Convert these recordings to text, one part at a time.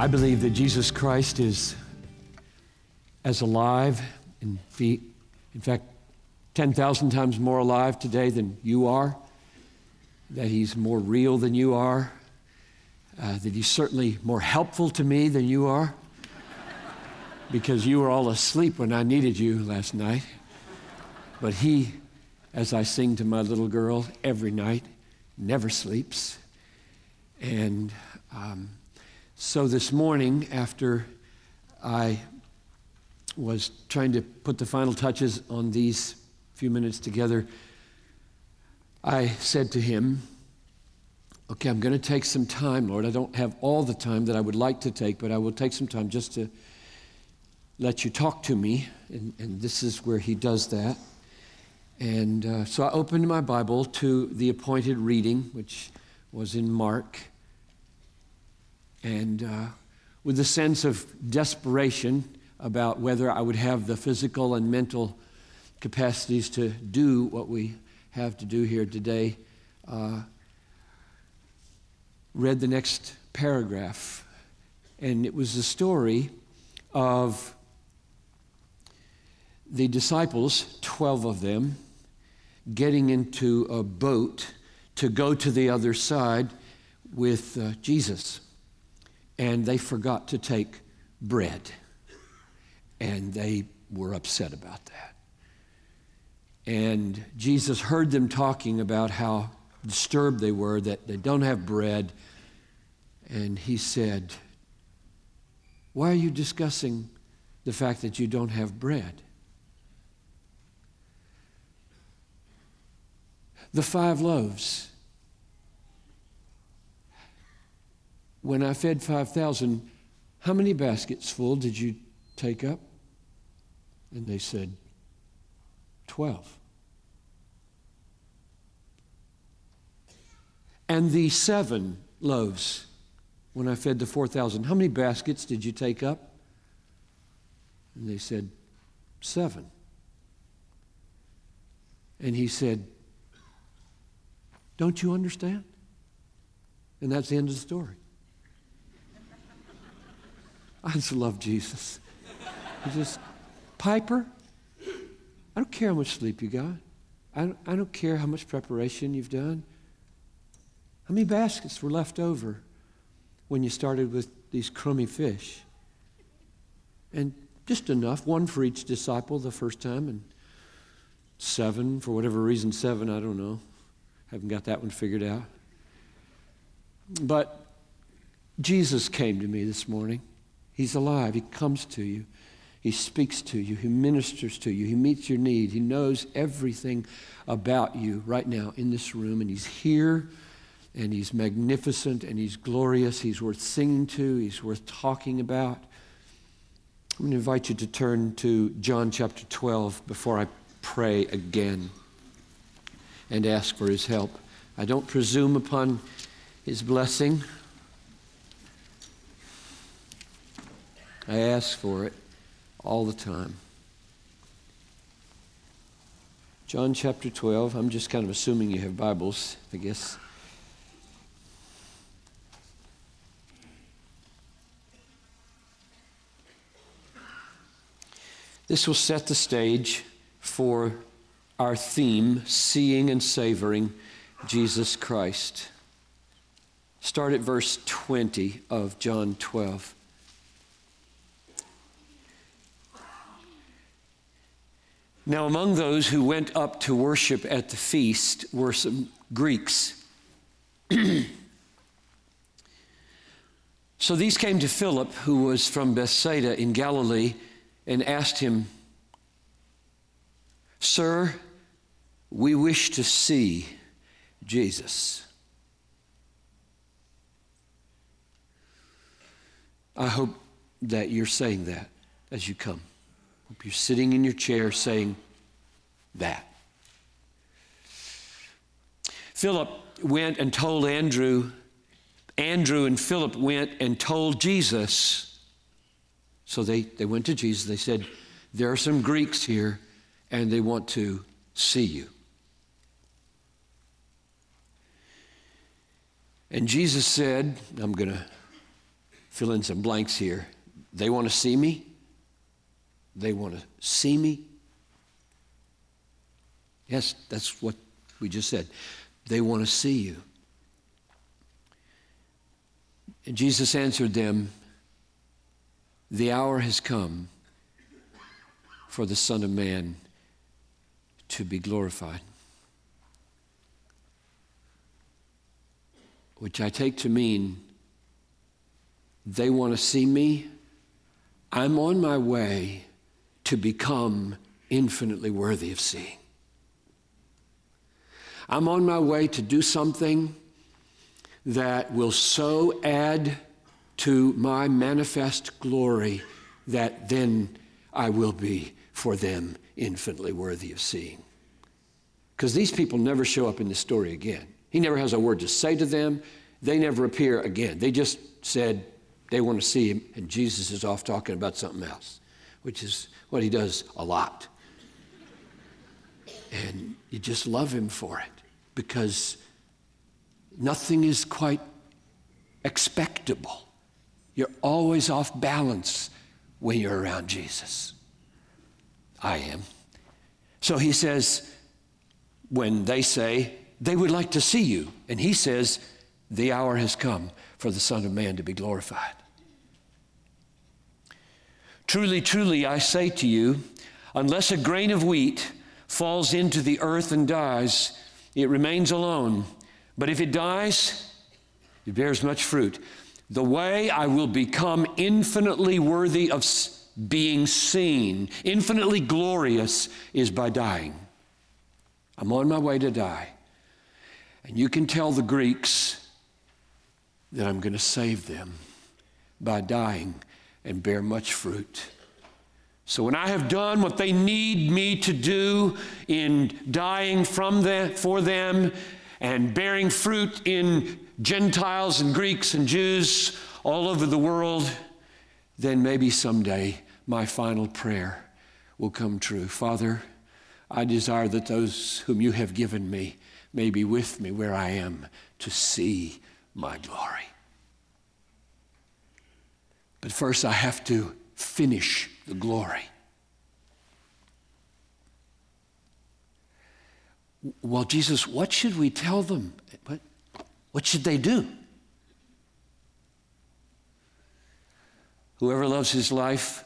I believe that Jesus Christ is as alive, in, in fact, 10,000 times more alive today than you are, that he's more real than you are, uh, that he's certainly more helpful to me than you are, because you were all asleep when I needed you last night. But he, as I sing to my little girl every night, never sleeps. And um, so this morning, after I was trying to put the final touches on these few minutes together, I said to him, Okay, I'm going to take some time, Lord. I don't have all the time that I would like to take, but I will take some time just to let you talk to me. And, and this is where he does that. And uh, so I opened my Bible to the appointed reading, which was in Mark and uh, with a sense of desperation about whether I would have the physical and mental capacities to do what we have to do here today, uh, read the next paragraph. And it was the story of the disciples, 12 of them, getting into a boat to go to the other side with uh, Jesus and they forgot to take bread. And they were upset about that. And Jesus heard them talking about how disturbed they were that they don't have bread. And he said, Why are you discussing the fact that you don't have bread? The five loaves when I fed 5,000, how many baskets full did you take up? And they said, 12. And the seven loaves, when I fed the 4,000, how many baskets did you take up? And they said, Seven. And he said, Don't you understand? And that's the end of the story. I just love Jesus. He just, Piper, I don't care how much sleep you got. I don't, I don't care how much preparation you've done. How many baskets were left over when you started with these crummy fish? And just enough, one for each disciple the first time, and seven, for whatever reason, seven, I don't know. Haven't got that one figured out. But Jesus came to me this morning. He's alive. He comes to you. He speaks to you. He ministers to you. He meets your need. He knows everything about you right now in this room. And He's here and He's magnificent and He's glorious. He's worth singing to. He's worth talking about. I'm going to invite you to turn to John chapter 12 before I pray again and ask for His help. I don't presume upon His blessing. I ask for it all the time. John chapter 12, I'm just kind of assuming you have Bibles, I guess. This will set the stage for our theme, Seeing and Savoring Jesus Christ. Start at verse 20 of John 12. Now, among those who went up to worship at the feast were some Greeks. so these came to Philip, who was from Bethsaida in Galilee, and asked him, Sir, we wish to see Jesus. I hope that you're saying that as you come. Hope you're sitting in your chair saying that. Philip went and told Andrew. Andrew and Philip went and told Jesus. So they, they went to Jesus. They said, There are some Greeks here, and they want to see you. And Jesus said, I'm going to fill in some blanks here. They want to see me. They want to see me. Yes, that's what we just said. They want to see you. And Jesus answered them, The hour has come for the Son of Man to be glorified. Which I take to mean they want to see me. I'm on my way to become infinitely worthy of seeing. I'm on my way to do something that will so add to my manifest glory that then I will be for them infinitely worthy of seeing. Because these people never show up in the story again. He never has a word to say to them. They never appear again. They just said they want to see him, and Jesus is off talking about something else, which is what he does a lot. And you just love him for it because nothing is quite expectable. You're always off balance when you're around Jesus. I am. So he says, when they say, they would like to see you. And he says, the hour has come for the Son of Man to be glorified. Truly, truly, I say to you, unless a grain of wheat falls into the earth and dies, it remains alone. But if it dies, it bears much fruit. The way I will become infinitely worthy of being seen, infinitely glorious, is by dying. I'm on my way to die. And you can tell the Greeks that I'm going to save them by dying and bear much fruit. So when I have done what they need me to do in dying from them, for them and bearing fruit in Gentiles and Greeks and Jews all over the world, then maybe someday my final prayer will come true. Father, I desire that those whom you have given me may be with me where I am to see my glory. But first, I have to finish the glory. Well, Jesus, what should we tell them? What, what should they do? Whoever loves his life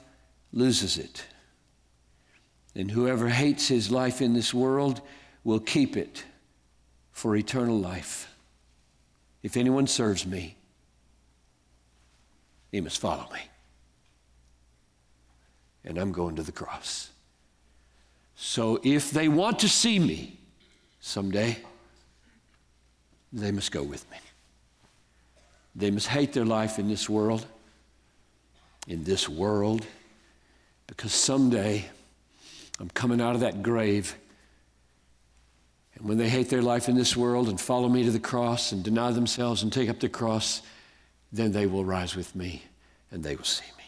loses it. And whoever hates his life in this world will keep it for eternal life. If anyone serves me, he must follow me. And I'm going to the cross. So if they want to see me someday, they must go with me. They must hate their life in this world, in this world, because someday I'm coming out of that grave. And when they hate their life in this world and follow me to the cross and deny themselves and take up the cross, then they will rise with me and they will see me.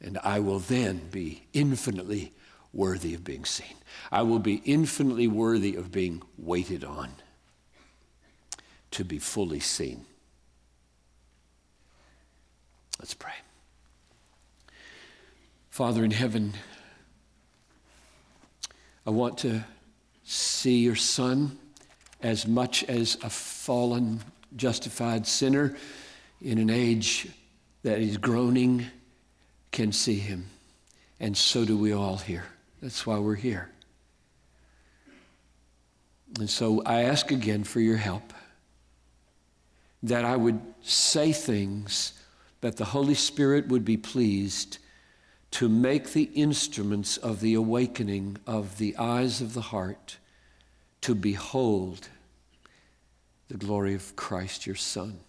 And I will then be infinitely worthy of being seen. I will be infinitely worthy of being waited on to be fully seen. Let's pray. Father in heaven, I want to see your Son as much as a fallen, justified sinner in an age that is groaning can see him. And so do we all here. That's why we're here. And so I ask again for your help that I would say things that the Holy Spirit would be pleased to make the instruments of the awakening of the eyes of the heart to behold the glory of Christ, your Son.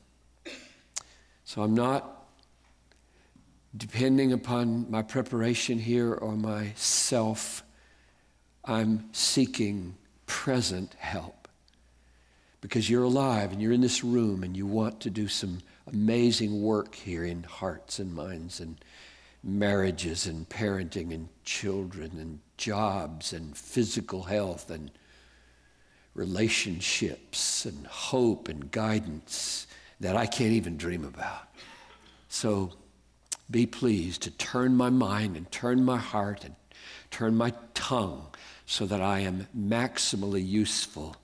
So I'm not depending upon my preparation here or myself, I'm seeking present help. Because you're alive and you're in this room and you want to do some amazing work here in hearts and minds and marriages and parenting and children and jobs and physical health and relationships and hope and guidance that I can't even dream about. So be pleased to turn my mind and turn my heart and turn my tongue so that I am maximally useful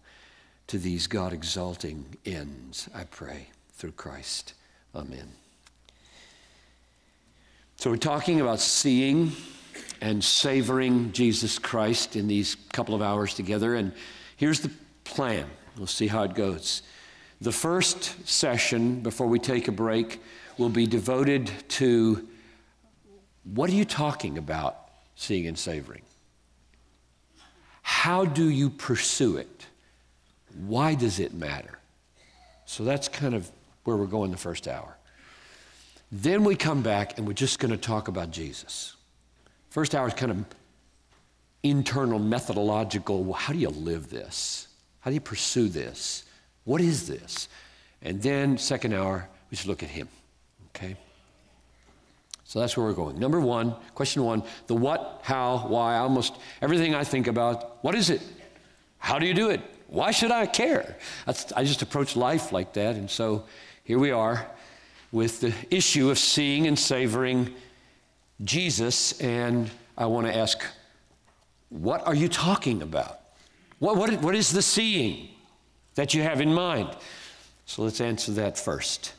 to these God exalting ends, I pray, through Christ. Amen. So we're talking about seeing and savoring Jesus Christ in these couple of hours together. And here's the plan. We'll see how it goes. The first session, before we take a break, will be devoted to what are you talking about, seeing and savoring? How do you pursue it? Why does it matter? So that's kind of where we're going the first hour. Then we come back and we're just going to talk about Jesus. First hour is kind of internal, methodological. How do you live this? How do you pursue this? What is this? And then, second hour, we should look at Him. Okay? So that's where we're going. Number one, question one the what, how, why, almost everything I think about. What is it? How do you do it? Why should I care? That's, I just approach life like that. And so here we are with the issue of seeing and savoring Jesus. And I want to ask, what are you talking about? What, what, what is the seeing that you have in mind? So let's answer that first.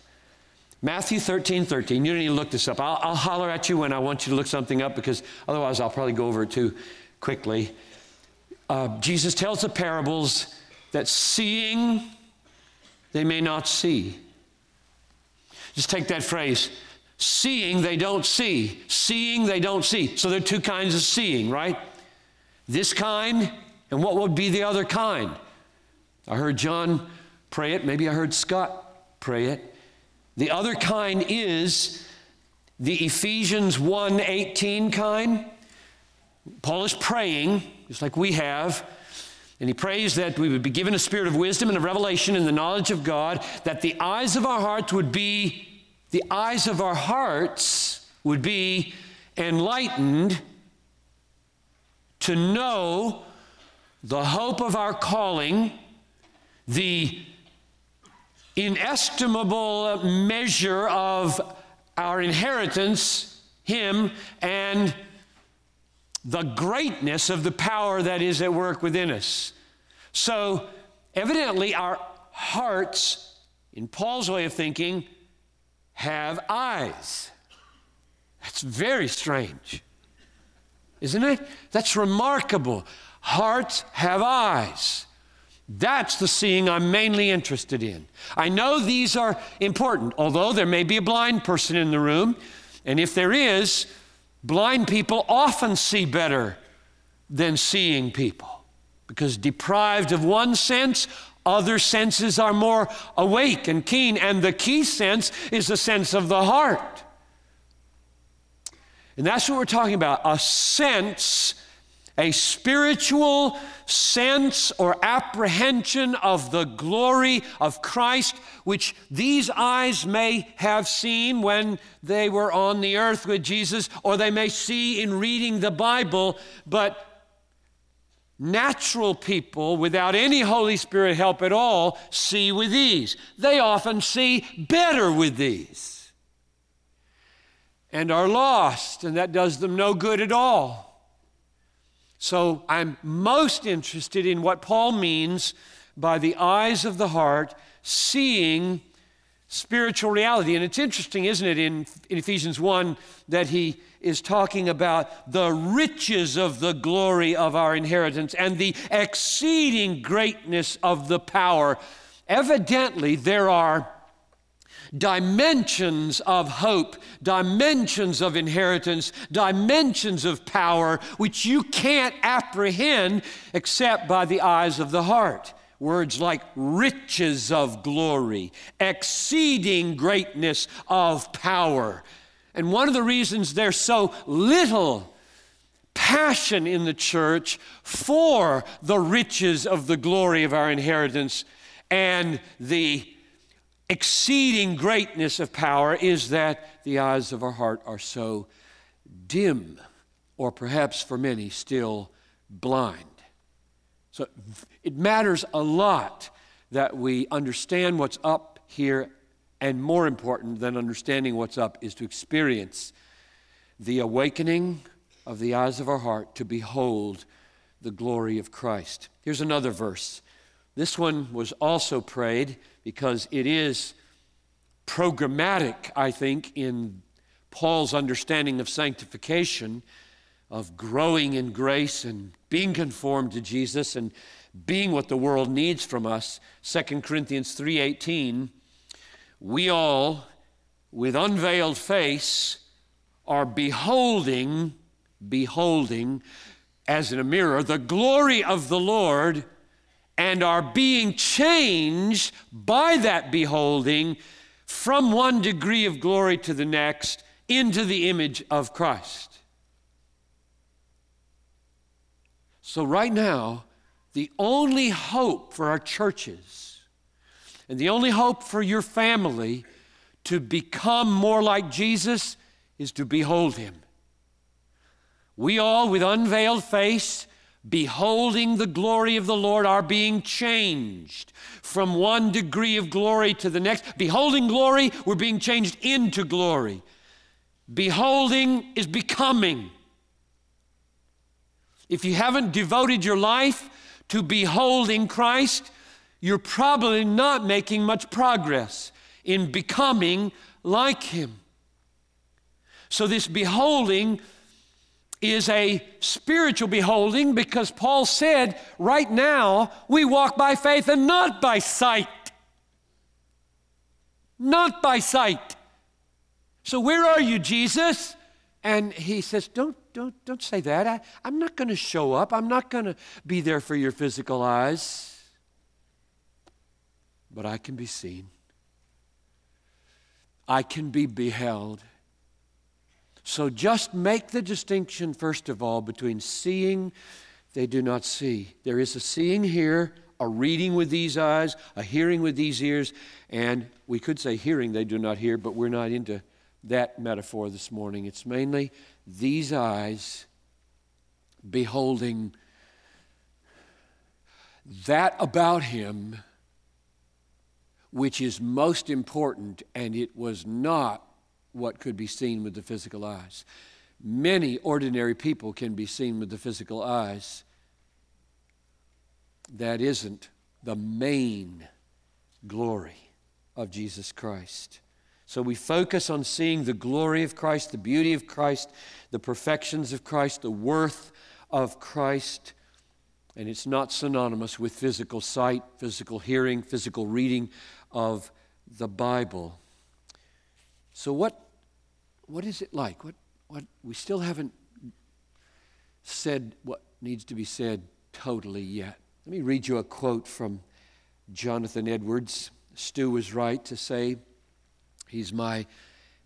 Matthew 13, 13. You don't need to look this up. I'll, I'll holler at you when I want you to look something up because otherwise I'll probably go over it too quickly. Uh, Jesus tells the parables that seeing they may not see. Just take that phrase seeing they don't see, seeing they don't see. So there are two kinds of seeing, right? This kind, and what would be the other kind? I heard John pray it, maybe I heard Scott pray it. The other kind is the Ephesians 1:18 kind. Paul is praying, just like we have, and he prays that we would be given a spirit of wisdom and of revelation in the knowledge of God, that the eyes of our hearts would be, the eyes of our hearts would be enlightened to know the hope of our calling, the inestimable measure of our inheritance, Him, and the greatness of the power that is at work within us. So, evidently, our hearts, in Paul's way of thinking, have eyes. That's very strange, isn't it? That's remarkable. Hearts have eyes. That's the seeing I'm mainly interested in. I know these are important, although there may be a blind person in the room, and if there is, Blind people often see better than seeing people because deprived of one sense, other senses are more awake and keen. And the key sense is the sense of the heart. And that's what we're talking about a sense a spiritual sense or apprehension of the glory of Christ, which these eyes may have seen when they were on the earth with Jesus, or they may see in reading the Bible, but natural people without any Holy Spirit help at all see with these. They often see better with these and are lost, and that does them no good at all. So I'm most interested in what Paul means by the eyes of the heart, seeing spiritual reality. And it's interesting, isn't it, in, in Ephesians 1 that he is talking about the riches of the glory of our inheritance and the exceeding greatness of the power. Evidently, there are dimensions of hope, dimensions of inheritance, dimensions of power, which you can't apprehend except by the eyes of the heart. Words like riches of glory, exceeding greatness of power. And one of the reasons there's so little passion in the church for the riches of the glory of our inheritance and the exceeding greatness of power is that the eyes of our heart are so dim, or perhaps for many, still blind. So it matters a lot that we understand what's up here And more important than understanding what's up is to experience the awakening of the eyes of our heart to behold the glory of Christ. Here's another verse. This one was also prayed because it is programmatic, I think, in Paul's understanding of sanctification, of growing in grace and being conformed to Jesus and being what the world needs from us. 2 Corinthians 3:18 We all with unveiled face are beholding beholding as in a mirror the glory of the Lord and are being changed by that beholding from one degree of glory to the next into the image of Christ. So, right now, the only hope for our churches and the only hope for your family to become more like Jesus is to behold Him. We all, with unveiled face, beholding the glory of the Lord, are being changed from one degree of glory to the next. Beholding glory, we're being changed into glory. Beholding is becoming. If you haven't devoted your life to beholding Christ, you're probably not making much progress in becoming like Him. So, this beholding is a spiritual beholding because Paul said, right now, we walk by faith and not by sight. Not by sight. So, where are you, Jesus? And he says, Don't, don't, don't say that. I, I'm not going to show up. I'm not going to be there for your physical eyes. But I can be seen, I can be beheld. So just make the distinction, first of all, between seeing, they do not see. There is a seeing here, a reading with these eyes, a hearing with these ears, and we could say hearing they do not hear, but we're not into that metaphor this morning. It's mainly these eyes beholding that about him which is most important, and it was not what could be seen with the physical eyes. Many ordinary people can be seen with the physical eyes. That isn't the main glory of Jesus Christ. So we focus on seeing the glory of Christ, the beauty of Christ, the perfections of Christ, the worth of Christ. And it's not synonymous with physical sight, physical hearing, physical reading of the Bible. So, what, what is it like? What, what, we still haven't said what needs to be said totally yet. Let me read you a quote from Jonathan Edwards. Stu was right to say he's my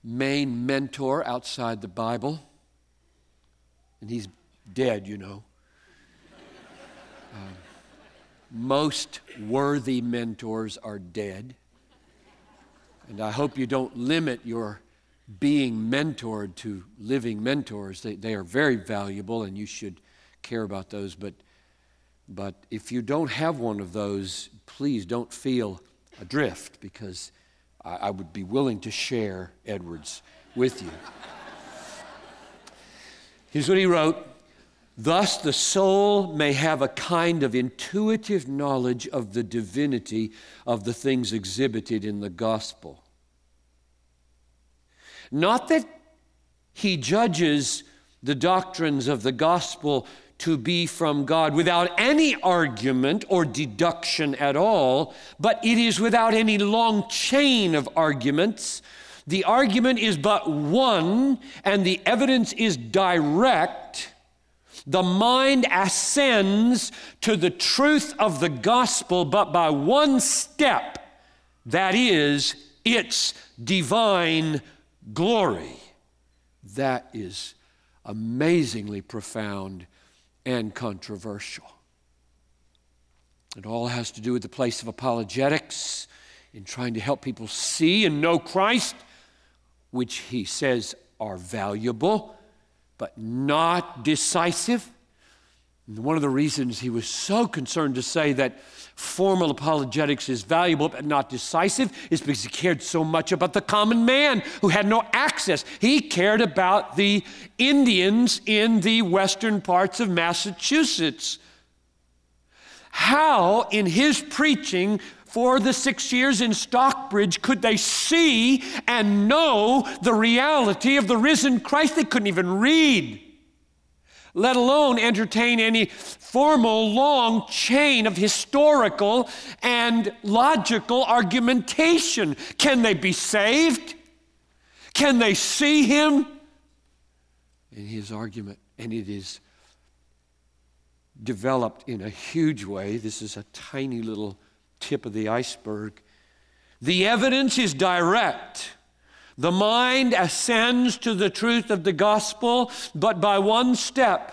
main mentor outside the Bible. And he's dead, you know. Uh, most worthy mentors are dead. And I hope you don't limit your being mentored to living mentors. They, they are very valuable and you should care about those. But, but if you don't have one of those, please don't feel adrift because I, I would be willing to share Edwards with you. Here's what he wrote Thus, the soul may have a kind of intuitive knowledge of the divinity of the things exhibited in the gospel. Not that he judges the doctrines of the gospel to be from God without any argument or deduction at all, but it is without any long chain of arguments. The argument is but one, and the evidence is direct the mind ascends to the truth of the gospel, but by one step that is, its divine glory. That is amazingly profound and controversial. It all has to do with the place of apologetics in trying to help people see and know Christ, which he says are valuable but not decisive. one of the reasons he was so concerned to say that formal apologetics is valuable but not decisive is because he cared so much about the common man who had no access. He cared about the Indians in the western parts of Massachusetts. How, in his preaching for the six years in Stockbridge, could they see and know the reality of the risen Christ? They couldn't even read let alone entertain any formal long chain of historical and logical argumentation. Can they be saved? Can they see him? In his argument, and it is developed in a huge way. This is a tiny little tip of the iceberg. The evidence is direct. The mind ascends to the truth of the gospel, but by one step.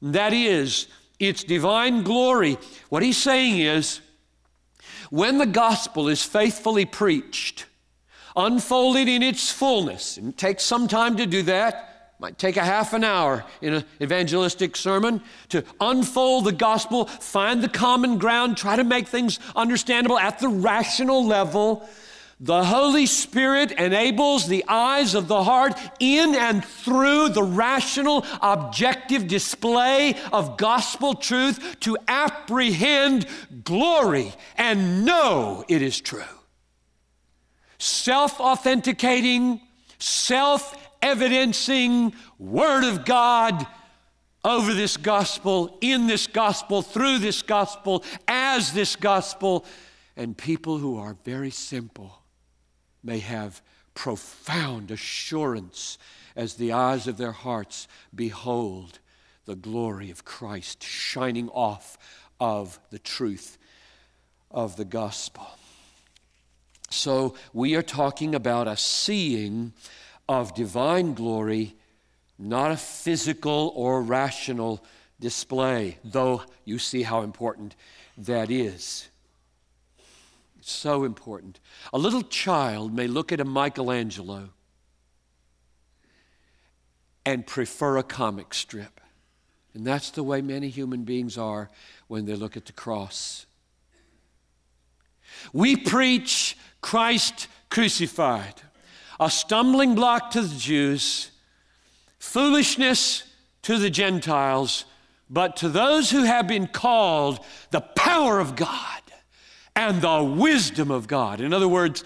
That is, its divine glory. What he's saying is, when the gospel is faithfully preached, unfolded in its fullness, and it takes some time to do that, might take a half an hour in an evangelistic sermon to unfold the gospel, find the common ground, try to make things understandable at the rational level. The Holy Spirit enables the eyes of the heart in and through the rational, objective display of gospel truth to apprehend glory and know it is true. Self authenticating, self evidencing Word of God over this gospel, in this gospel, through this gospel, as this gospel, and people who are very simple may have profound assurance as the eyes of their hearts behold the glory of Christ shining off of the truth of the gospel. So, we are talking about a seeing of divine glory, not a physical or rational display, though you see how important that is. So important. A little child may look at a Michelangelo and prefer a comic strip. And that's the way many human beings are when they look at the cross. We preach Christ crucified, a stumbling block to the Jews, foolishness to the Gentiles, but to those who have been called, the power of God and the wisdom of God. In other words,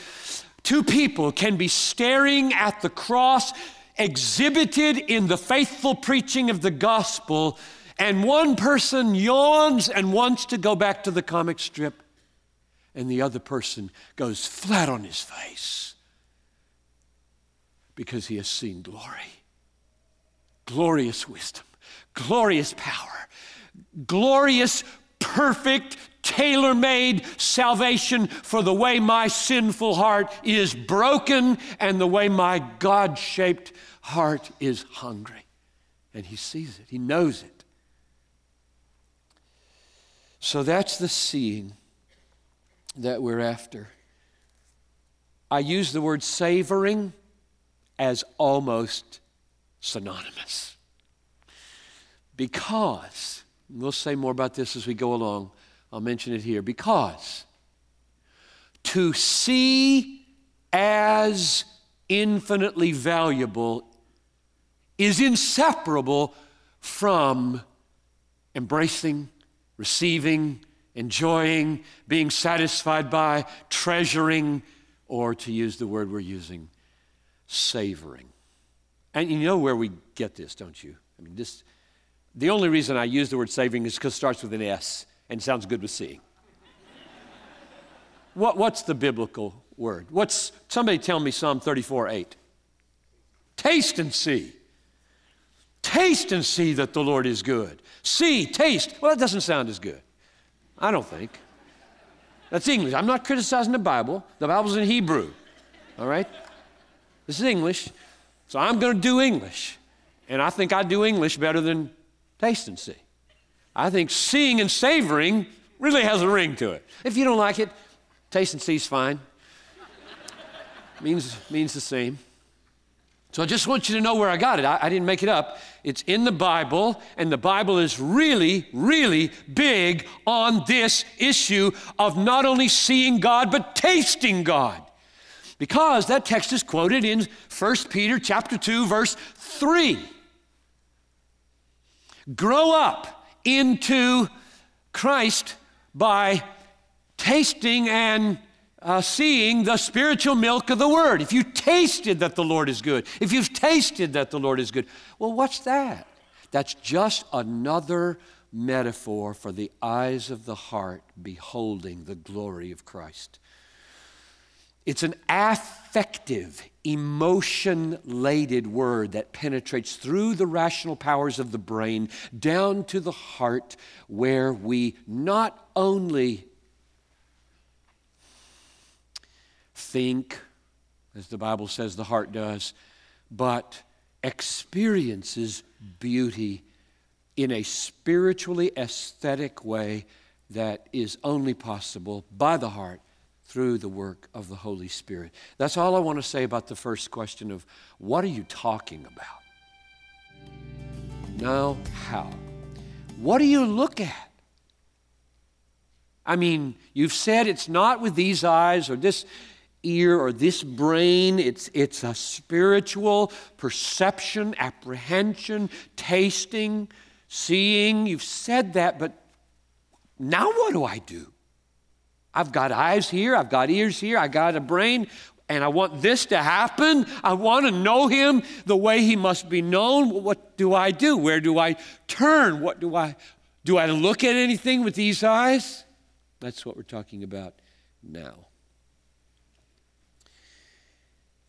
two people can be staring at the cross exhibited in the faithful preaching of the gospel, and one person yawns and wants to go back to the comic strip, and the other person goes flat on his face because he has seen glory, glorious wisdom, glorious power, glorious, perfect tailor made salvation for the way my sinful heart is broken and the way my God shaped heart is hungry. And he sees it, he knows it. So that's the seeing that we're after. I use the word savoring as almost synonymous. Because, we'll say more about this as we go along, I'll mention it here because to see as infinitely valuable is inseparable from embracing, receiving, enjoying, being satisfied by, treasuring, or to use the word we're using, savoring. And you know where we get this, don't you? I mean, this, the only reason I use the word savoring is because it starts with an S and sounds good with seeing. what, what's the biblical word? What's somebody tell me Psalm 34 8? Taste and see. Taste and see that the Lord is good. See, taste. Well, that doesn't sound as good. I don't think. That's English. I'm not criticizing the Bible. The Bible's in Hebrew. All right? This is English. So I'm going to do English. And I think I do English better than taste and see. I think seeing and savoring really has a ring to it. If you don't like it, taste and see is fine. means, means the same. So I just want you to know where I got it. I, I, didn't make it up. It's in the Bible, and the Bible is really, really big on this issue of not only seeing God, but tasting God. Because that text is quoted in 1 Peter chapter 2, verse 3. Grow up into Christ by tasting and uh, seeing the spiritual milk of the word. If you tasted that the Lord is good, if you've tasted that the Lord is good, well, what's that? That's just another metaphor for the eyes of the heart beholding the glory of Christ. It's an affective, emotion laden word that penetrates through the rational powers of the brain down to the heart, where we not only think, as the Bible says the heart does, but experiences beauty in a spiritually aesthetic way that is only possible by the heart through the work of the Holy Spirit. That's all I want to say about the first question of what are you talking about? Now, how? What do you look at? I mean, you've said it's not with these eyes or this ear or this brain. It's, it's a spiritual perception, apprehension, tasting, seeing. You've said that, but now what do I do? I've got eyes here, I've got ears here, I got a brain, and I want this to happen. I want to know him the way he must be known. What do I do? Where do I turn? What do I do I look at anything with these eyes? That's what we're talking about now.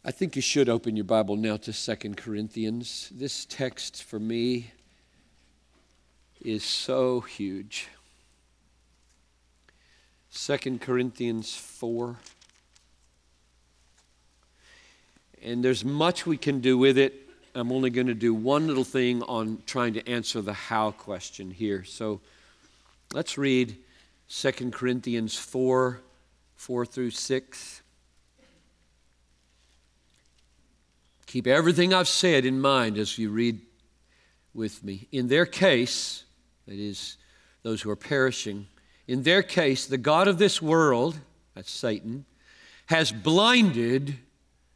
I think you should open your Bible now to Second Corinthians. This text for me is so huge. Second Corinthians 4. And there's much we can do with it. I'm only going to do one little thing on trying to answer the how question here. So let's read Second Corinthians 4 4 through 6. Keep everything I've said in mind as you read with me. In their case, that is, those who are perishing, in their case, the God of this world, that's Satan, has blinded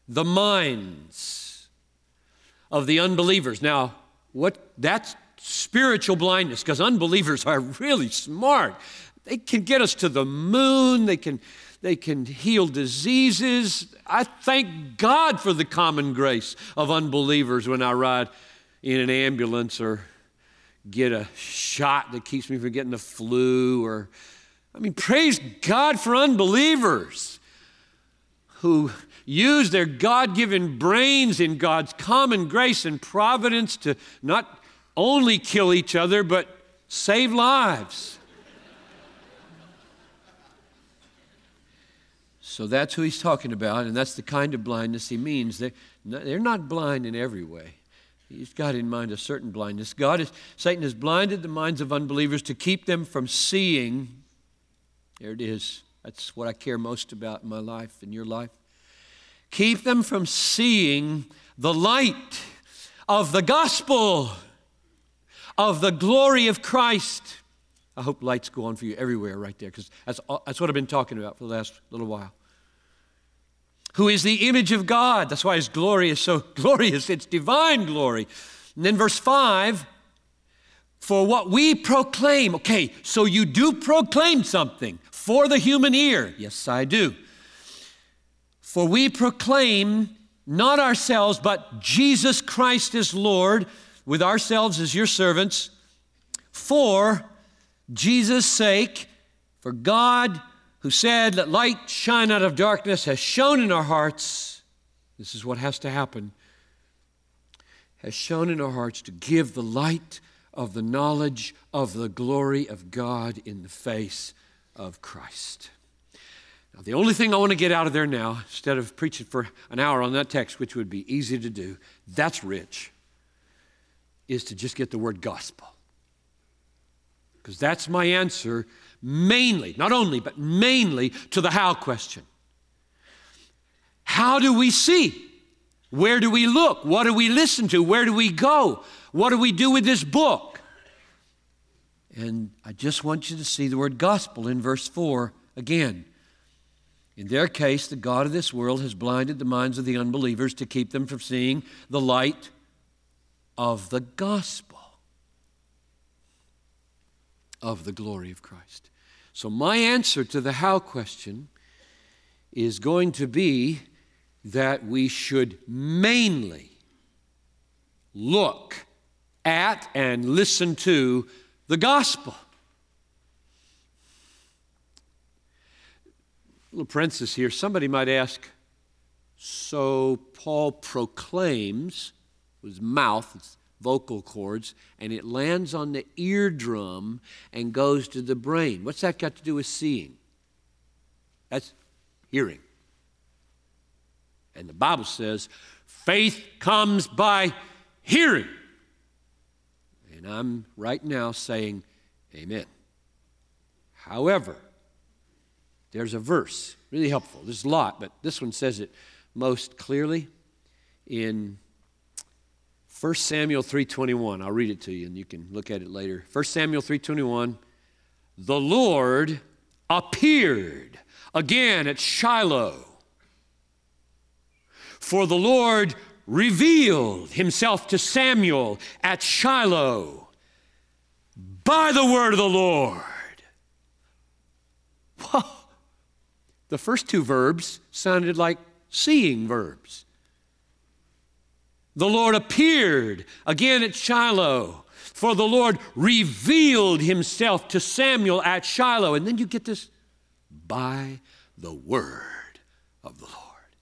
the minds of the unbelievers. Now, what that's spiritual blindness because unbelievers are really smart. They can get us to the moon, they can they can heal diseases. I thank God for the common grace of unbelievers when I ride in an ambulance or get a shot that keeps me from getting the flu or I mean praise God for unbelievers who use their God-given brains in God's common grace and providence to not only kill each other but save lives. So that's who he's talking about, and that's the kind of blindness he means. They're not, blind in every way. He's got in mind a certain blindness. God is, Satan has blinded the minds of unbelievers to keep them from seeing. There it is. That's what I care most about in my life, in your life. Keep them from seeing the light of the gospel, of the glory of Christ. I hope lights go on for you everywhere right there, because that's, that's what I've been talking about for the last little while who is the image of God. That's why his glory is so glorious, it's divine glory. And then verse 5 for what we proclaim. Okay, so you do proclaim something for the human ear. Yes, I do. For we proclaim not ourselves, but Jesus Christ is Lord, with ourselves as your servants, for Jesus' sake, for God who said, Let light shine out of darkness, has shone in our hearts. This is what has to happen. Has shone in our hearts to give the light of the knowledge of the glory of God in the face of Christ. Now, the only thing I want to get out of there now, instead of preaching for an hour on that text, which would be easy to do, that's rich, is to just get the word gospel. Because that's my answer mainly, not only, but mainly to the how question. How do we see? Where do we look? What do we listen to? Where do we go? What do we do with this book? And I just want you to see the word gospel in verse 4 again. In their case, the God of this world has blinded the minds of the unbelievers to keep them from seeing the light of the gospel of the glory of Christ. So, my answer to the how question is going to be that we should mainly look at and listen to the gospel. Little parenthesis here. Somebody might ask, so Paul proclaims with his mouth, vocal cords, and it lands on the eardrum and goes to the brain. What's that got to do with seeing? That's hearing. And the Bible says faith comes by hearing. And I'm right now saying, Amen. However, there's a verse, really helpful. There's a lot, but this one says it most clearly in 1 Samuel 3:21. I'll read it to you and you can look at it later. 1 Samuel 3:21. The Lord appeared again at Shiloh. For the Lord revealed himself to Samuel at Shiloh by the word of the Lord. The first two verbs sounded like seeing verbs. The Lord appeared again at Shiloh, for the Lord revealed himself to Samuel at Shiloh. And then you get this by the word of the Lord,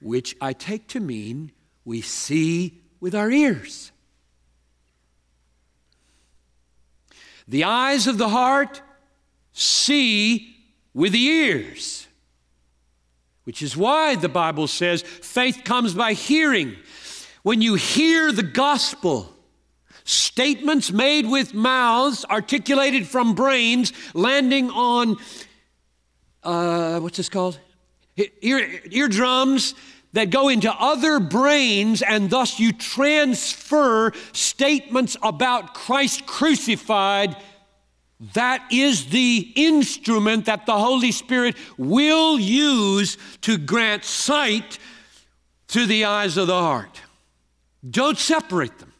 which I take to mean we see with our ears. The eyes of the heart see with the ears, which is why the Bible says faith comes by hearing. When you hear the gospel, statements made with mouths, articulated from brains, landing on, uh, what's this called? Ear, eardrums that go into other brains, and thus you transfer statements about Christ crucified that is the instrument that the Holy Spirit will use to grant sight to the eyes of the heart. Don't separate them.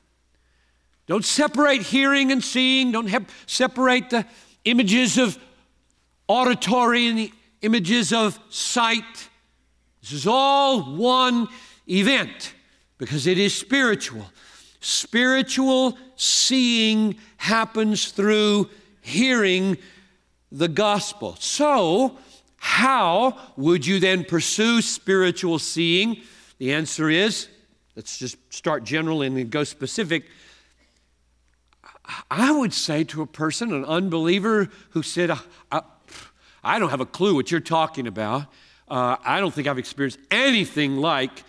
Don't separate hearing and seeing. Don't have, separate the images of auditory and the images of sight. This is all one event because it is spiritual. Spiritual seeing happens through hearing the gospel. So, how would you then pursue spiritual seeing? The answer is let's just start general and then go specific. I would say to a person, an unbeliever who said, I, I don't have a clue what you're talking about. Uh, I don't think I've experienced anything like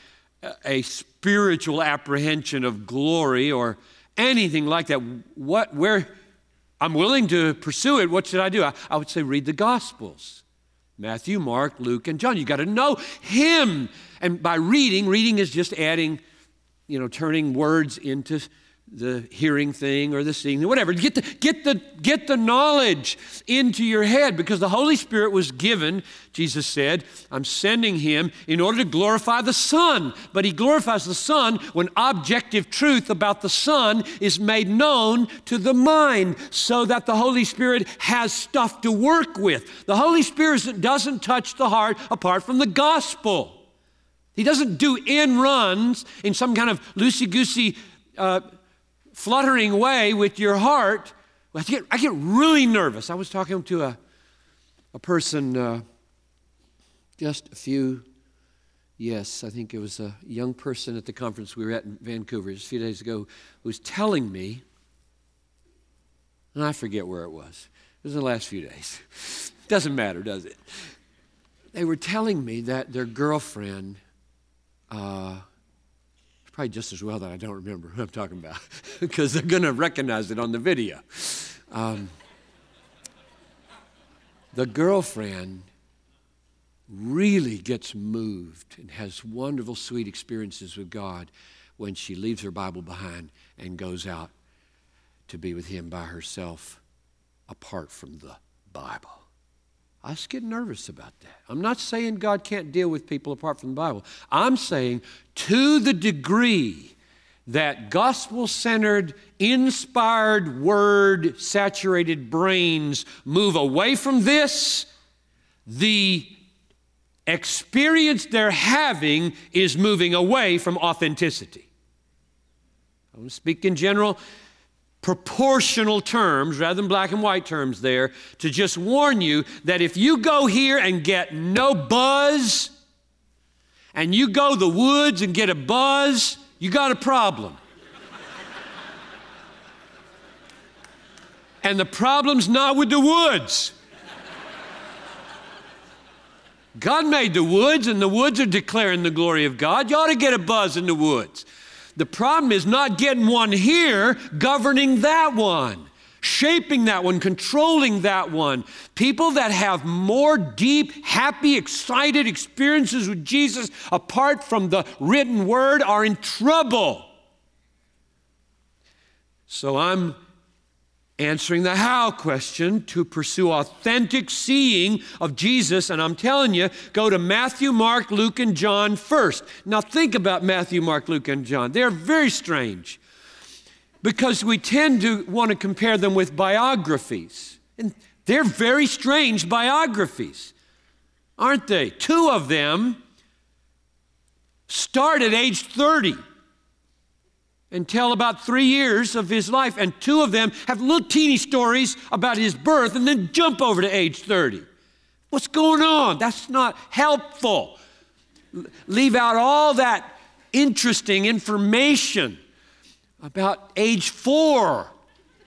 a spiritual apprehension of glory or anything like that. What, where, I'm willing to pursue it. What should I do? I, I would say read the Gospels Matthew, Mark, Luke, and John. You got to know Him. And by reading, reading is just adding, you know, turning words into the hearing thing or the seeing, thing, whatever. Get the, get, the, get the knowledge into your head because the Holy Spirit was given, Jesus said, I'm sending him in order to glorify the Son. But he glorifies the Son when objective truth about the Son is made known to the mind so that the Holy Spirit has stuff to work with. The Holy Spirit doesn't touch the heart apart from the gospel. He doesn't do in runs in some kind of loosey goosey uh, fluttering way with your heart, I get, I get really nervous. I was talking to a, a person uh, just a few, yes, I think it was a young person at the conference we were at in Vancouver just a few days ago who was telling me, and I forget where it was. It was in the last few days. Doesn't matter, does it? They were telling me that their girlfriend uh, Probably just as well that I don't remember who I'm talking about because they're going to recognize it on the video. Um, the girlfriend really gets moved and has wonderful, sweet experiences with God when she leaves her Bible behind and goes out to be with Him by herself apart from the Bible. I just get nervous about that. I'm not saying God can't deal with people apart from the Bible. I'm saying to the degree that gospel centered, inspired, word saturated brains move away from this, the experience they're having is moving away from authenticity. I want to speak in general proportional terms rather than black and white terms there to just warn you that if you go here and get no buzz and you go the woods and get a buzz, you got a problem. and the problem's not with the woods. God made the woods, and the woods are declaring the glory of God. You ought to get a buzz in the woods. The problem is not getting one here, governing that one, shaping that one, controlling that one. People that have more deep, happy, excited experiences with Jesus apart from the written word are in trouble. So I'm answering the how question to pursue authentic seeing of Jesus. And I'm telling you, go to Matthew, Mark, Luke, and John first. Now, think about Matthew, Mark, Luke, and John. They're very strange because we tend to want to compare them with biographies. And they're very strange biographies, aren't they? Two of them start at age 30 and tell about three years of his life, and two of them have little teeny stories about his birth and then jump over to age 30. What's going on? That's not helpful. Leave out all that interesting information about age four,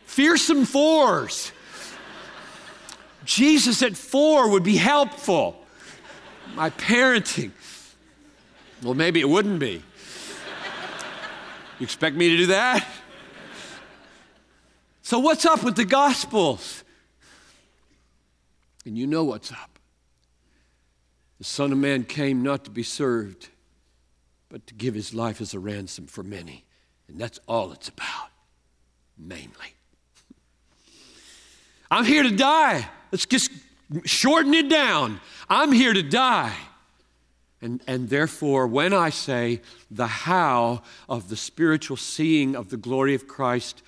fearsome fours. Jesus at four would be helpful. My parenting. Well, maybe it wouldn't be. You expect me to do that? So, what's up with the Gospels? And you know what's up. The Son of Man came not to be served, but to give his life as a ransom for many. And that's all it's about, mainly. I'm here to die. Let's just shorten it down. I'm here to die. And, and therefore, when I say the how of the spiritual seeing of the glory of Christ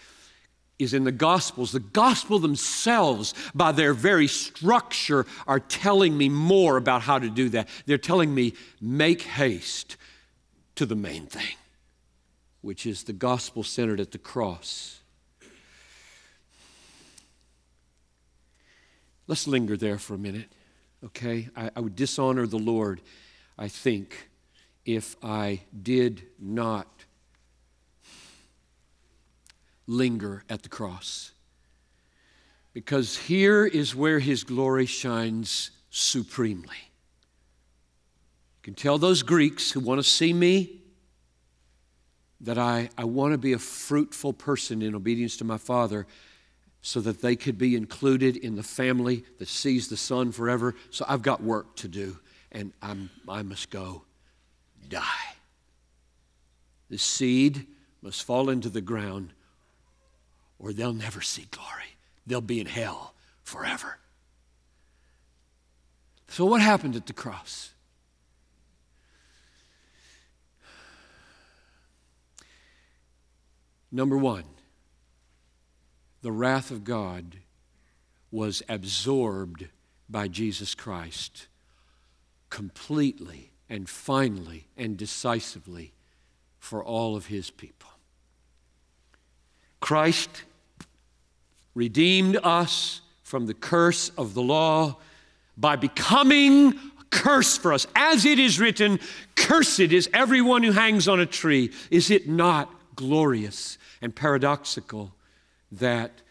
is in the Gospels, the Gospel themselves, by their very structure, are telling me more about how to do that. They're telling me, make haste to the main thing, which is the gospel centered at the cross. Let's linger there for a minute, okay? I, I would dishonor the Lord I think, if I did not linger at the cross. Because here is where his glory shines supremely. You can tell those Greeks who want to see me that I, I want to be a fruitful person in obedience to my Father so that they could be included in the family that sees the Son forever. So I've got work to do and I'm, I must go die. The seed must fall into the ground, or they'll never see glory. They'll be in hell forever. So, what happened at the cross? Number one, the wrath of God was absorbed by Jesus Christ completely and finally and decisively for all of his people. Christ redeemed us from the curse of the law by becoming a curse for us. As it is written, Cursed is everyone who hangs on a tree. Is it not glorious and paradoxical that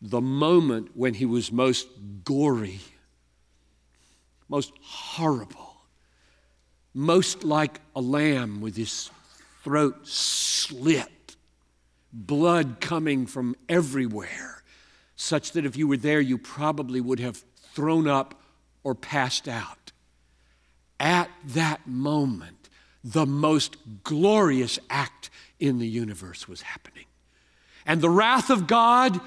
the moment when he was most gory, most horrible, most like a lamb with his throat slit, blood coming from everywhere, such that if you were there, you probably would have thrown up or passed out. at that moment, the most glorious act in the universe was happening. And the wrath of God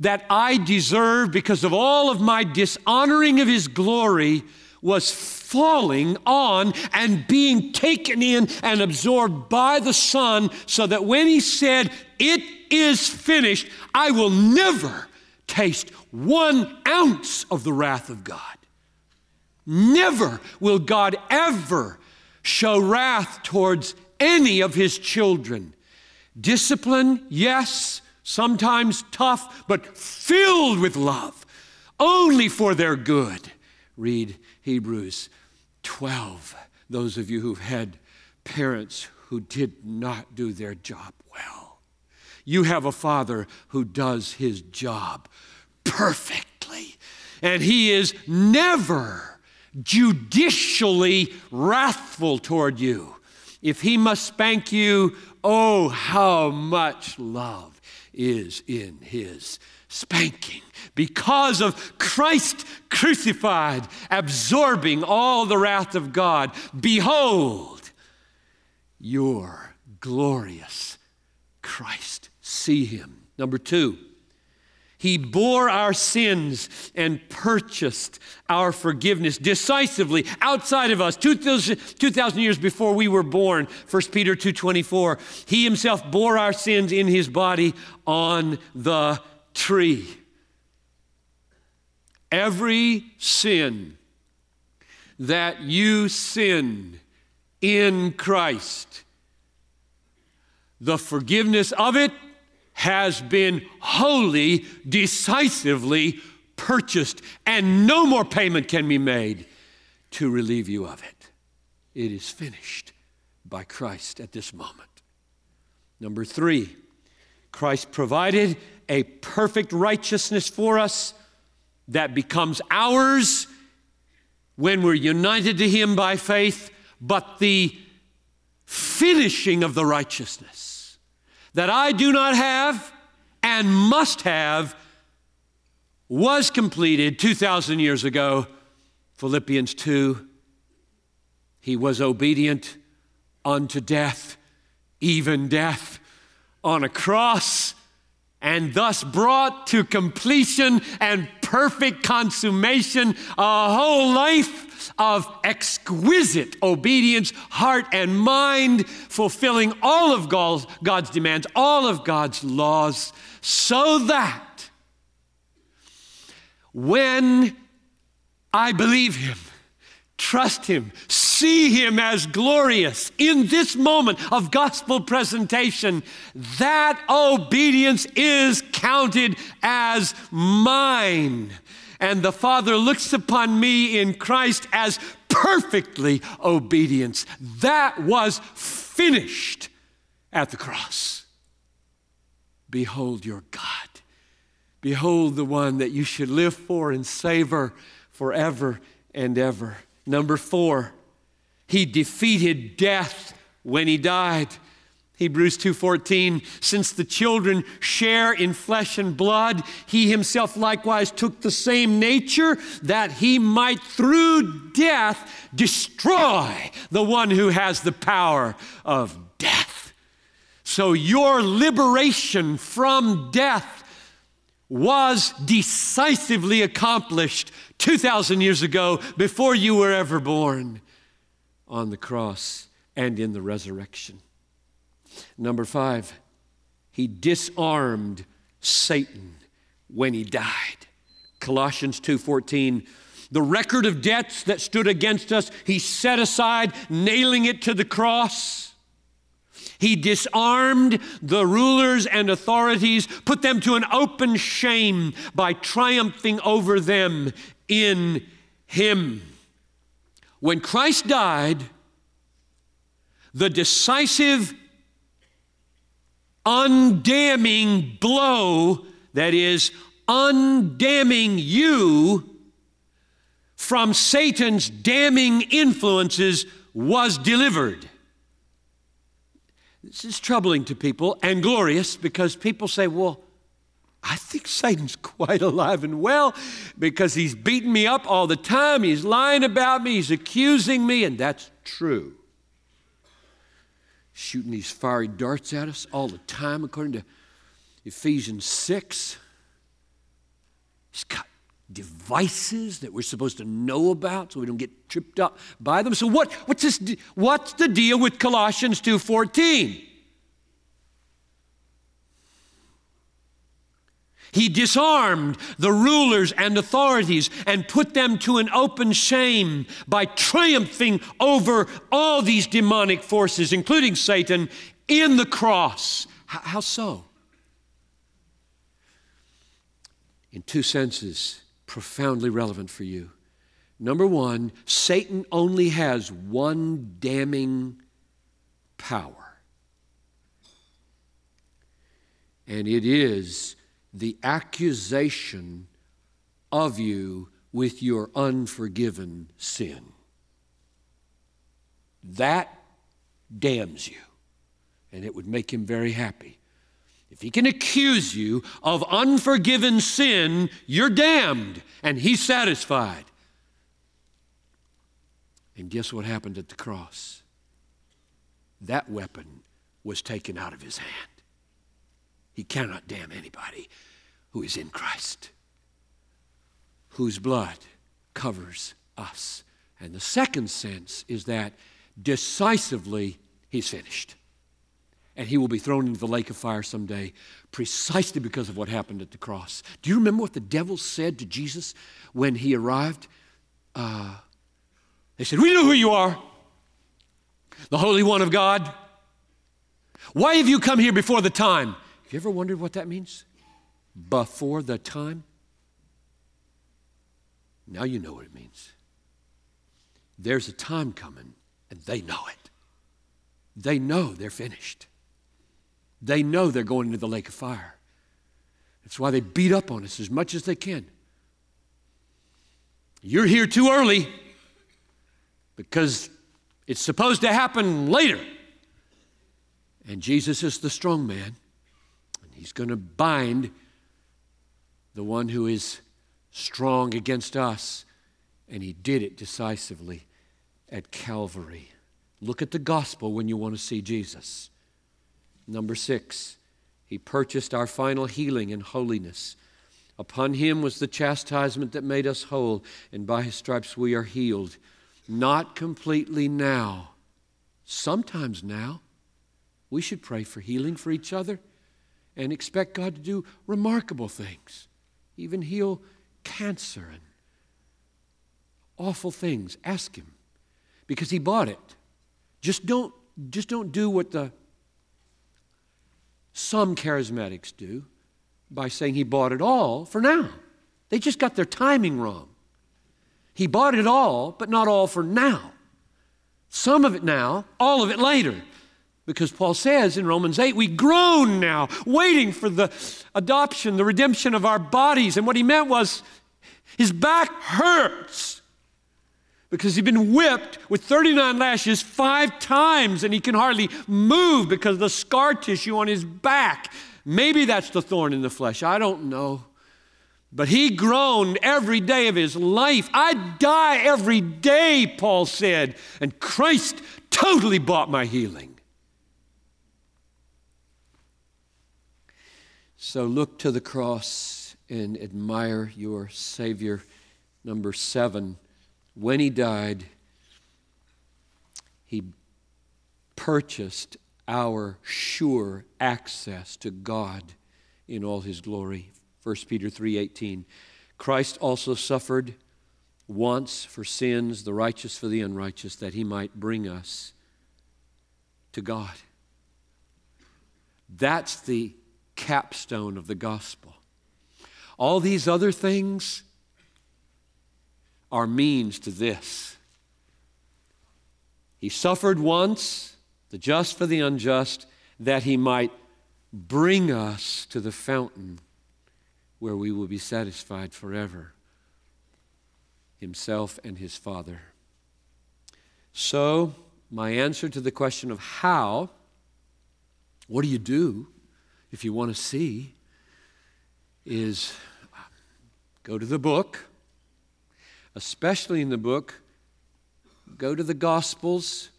that I deserved because of all of my dishonoring of His glory was falling on and being taken in and absorbed by the Son, so that when He said, It is finished, I will never taste one ounce of the wrath of God. Never will God ever show wrath towards any of his children. Discipline, yes, sometimes tough, but filled with love, only for their good. Read Hebrews 12. Those of you who've had parents who did not do their job well. You have a father who does his job perfectly, and he is never judicially wrathful toward you. If he must spank you, oh, how much love is in his spanking because of Christ crucified, absorbing all the wrath of God. Behold, your glorious Christ. See him. Number two, he bore our sins and purchased our forgiveness decisively outside of us. 2000, years before we were born 1 peter 2.24 he himself bore our sins in his body on the tree. Every sin that you sin in christ the forgiveness of it has been wholly, decisively purchased, and no more payment can be made to relieve you of it. It is finished by Christ at this moment. Number three, Christ provided a perfect righteousness for us that becomes ours when we're united to Him by faith, but the finishing of the righteousness that I do not have and must have was completed 2,000 years ago. Philippians 2. He was obedient unto death, even death on a cross, and thus brought to completion and perfect consummation a whole life of exquisite obedience, heart and mind, fulfilling all of God's demands, all of God's laws, so that when I believe Him, trust Him, see Him as glorious in this moment of gospel presentation, that obedience is counted as mine. And the Father looks upon me in Christ as perfectly obedience. That was finished at the cross. Behold your God. Behold the one that you should live for and savor forever and ever. Number four, he defeated death when he died. Hebrews 2:14 since the children share in flesh and blood he himself likewise took the same nature that he might through death destroy the one who has the power of death. So your liberation from death was decisively accomplished 2000 years ago before you were ever born on the cross and in the resurrection Number five, he disarmed Satan when he died. Colossians 2:14 the record of debts that stood against us, he set aside, nailing it to the cross. He disarmed the rulers and authorities, put them to an open shame by triumphing over them in him. When Christ died, the decisive undamning blow that is, undamning you from Satan's damning influences was delivered. This is troubling to people and glorious because people say, well, I think Satan's quite alive and well because he's beating me up all the time. He's lying about me. He's accusing me, and that's true. Shooting these fiery darts at us all the time, according to Ephesians 6. He's got devices that we're supposed to know about so we don't get tripped up by them. So what, what's, this, what's the deal with Colossians 2.14? He disarmed the rulers and authorities and put them to an open shame by triumphing over all these demonic forces, including Satan, in the cross. How so? In two senses, profoundly relevant for you. Number one, Satan only has one damning power, and it is the accusation of you with your unforgiven sin. That damns you, and it would make him very happy. If he can accuse you of unforgiven sin, you're damned, and he's satisfied. And guess what happened at the cross? That weapon was taken out of his hand. He cannot damn anybody who is in Christ, whose blood covers us. And the second sense is that decisively he's finished. And he will be thrown into the lake of fire someday precisely because of what happened at the cross. Do you remember what the devil said to Jesus when he arrived? Uh, they said, We know who you are, the Holy One of God. Why have you come here before the time? Have you ever wondered what that means? Before the time? Now you know what it means. There's a time coming, and they know it. They know they're finished. They know they're going into the lake of fire. That's why they beat up on us as much as they can. You're here too early because it's supposed to happen later. And Jesus is the strong man. He's going to bind the one who is strong against us. And he did it decisively at Calvary. Look at the gospel when you want to see Jesus. Number six, he purchased our final healing and holiness. Upon him was the chastisement that made us whole, and by his stripes we are healed. Not completely now, sometimes now. We should pray for healing for each other and expect God to do remarkable things, even heal cancer and awful things. Ask Him because He bought it. Just don't, just don't do what the some charismatics do by saying He bought it all for now. They just got their timing wrong. He bought it all, but not all for now. Some of it now, all of it later. Because Paul says in Romans 8, we groan now, waiting for the adoption, the redemption of our bodies. And what he meant was his back hurts because he'd been whipped with 39 lashes five times and he can hardly move because of the scar tissue on his back. Maybe that's the thorn in the flesh. I don't know. But he groaned every day of his life. I die every day, Paul said, and Christ totally bought my healing. So look to the cross and admire your Savior. Number seven, when he died, he purchased our sure access to God in all his glory. 1 Peter 3:18. Christ also suffered once for sins, the righteous for the unrighteous, that he might bring us to God. That's the capstone of the gospel. All these other things are means to this. He suffered once, the just for the unjust, that he might bring us to the fountain where we will be satisfied forever. Himself and his Father. So, my answer to the question of how, what do you do? If you want to see, is go to the book, especially in the book, go to the Gospels.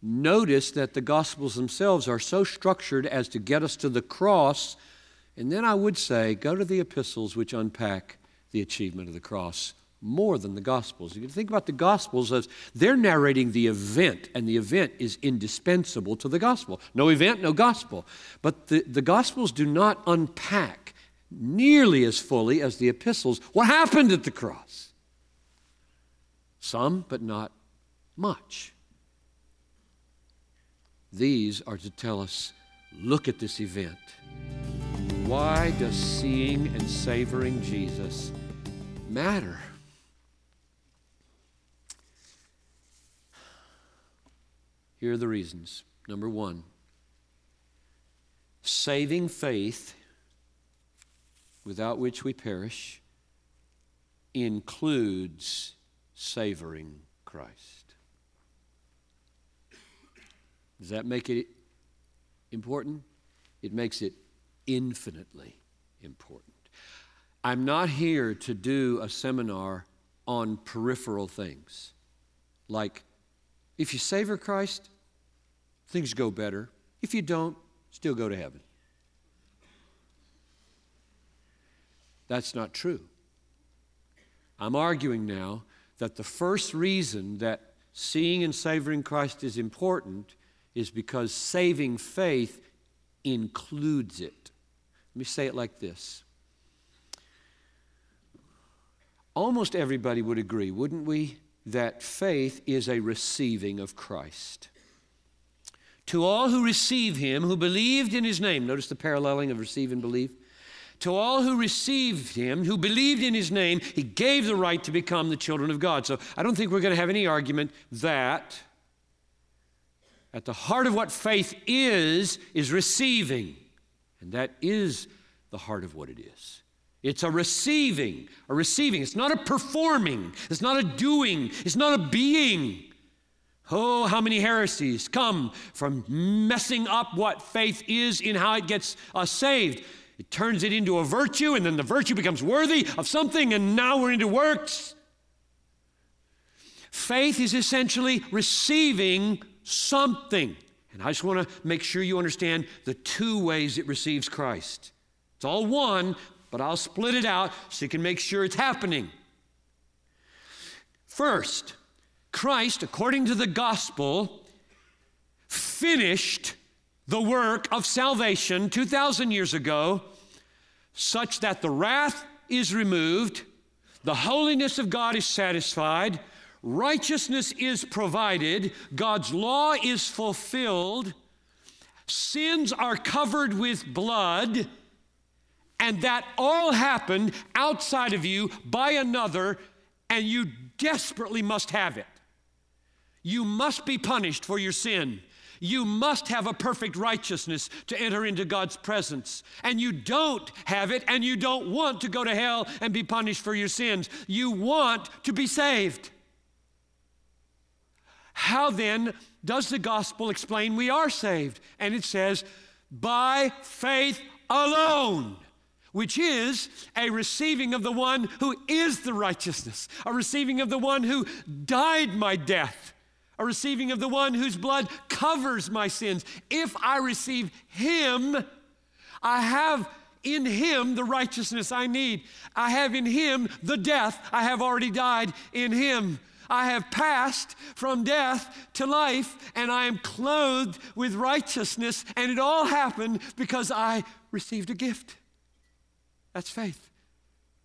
Notice that the Gospels themselves are so structured as to get us to the cross. And then I would say, go to the epistles, which unpack the achievement of the cross more than the Gospels. You can think about the Gospels as they're narrating the event, and the event is indispensable to the Gospel. No event, no Gospel. But the, the Gospels do not unpack nearly as fully as the epistles what happened at the cross. Some, but not much. These are to tell us look at this event. Why does seeing and savoring Jesus matter? Here are the reasons. Number one, saving faith, without which we perish, includes savoring Christ. Does that make it important? It makes it infinitely important. I'm not here to do a seminar on peripheral things like if you savor Christ, things go better. If you don't, still go to heaven. That's not true. I'm arguing now that the first reason that seeing and savoring Christ is important is because saving faith includes it. Let me say it like this. Almost everybody would agree, wouldn't we, that faith is a receiving of Christ. To all who receive him, who believed in his name, notice the paralleling of receive and believe. To all who received him, who believed in his name, he gave the right to become the children of God. So I don't think we're going to have any argument that at the heart of what faith is, is receiving. And that is the heart of what it is. It's a receiving, a receiving. It's not a performing, it's not a doing, it's not a being. Oh, how many heresies come from messing up what faith is in how it gets us saved. It turns it into a virtue, and then the virtue becomes worthy of something, and now we're into works. Faith is essentially receiving something. And I just want to make sure you understand the two ways it receives Christ. It's all one, but I'll split it out so you can make sure it's happening. First, Christ, according to the gospel, finished the work of salvation 2,000 years ago, such that the wrath is removed, the holiness of God is satisfied, righteousness is provided, God's law is fulfilled, sins are covered with blood and that all happened outside of you by another, and you desperately must have it. You must be punished for your sin. You must have a perfect righteousness to enter into God's presence. And you don't have it, and you don't want to go to hell and be punished for your sins. You want to be saved. How then does the gospel explain we are saved? And it says, by faith alone which is a receiving of the one who is the righteousness, a receiving of the one who died my death, a receiving of the one whose blood covers my sins. If I receive him, I have in him the righteousness I need. I have in him the death I have already died in him. I have passed from death to life, and I am clothed with righteousness, and it all happened because I received a gift. That's faith.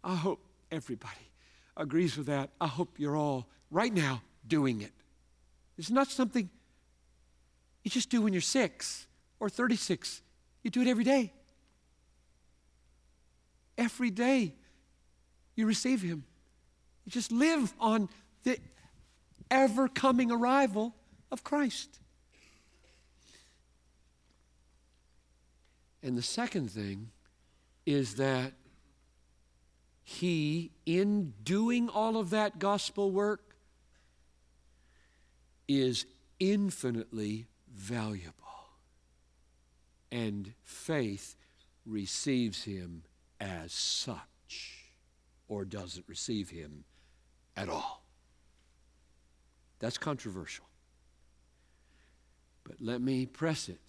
I hope everybody agrees with that. I hope you're all right now doing it. It's not something you just do when you're six or 36. You do it every day. Every day you receive Him. You just live on the ever coming arrival of Christ. And the second thing is that he, in doing all of that gospel work, is infinitely valuable. And faith receives him as such or doesn't receive him at all. That's controversial. But let me press it.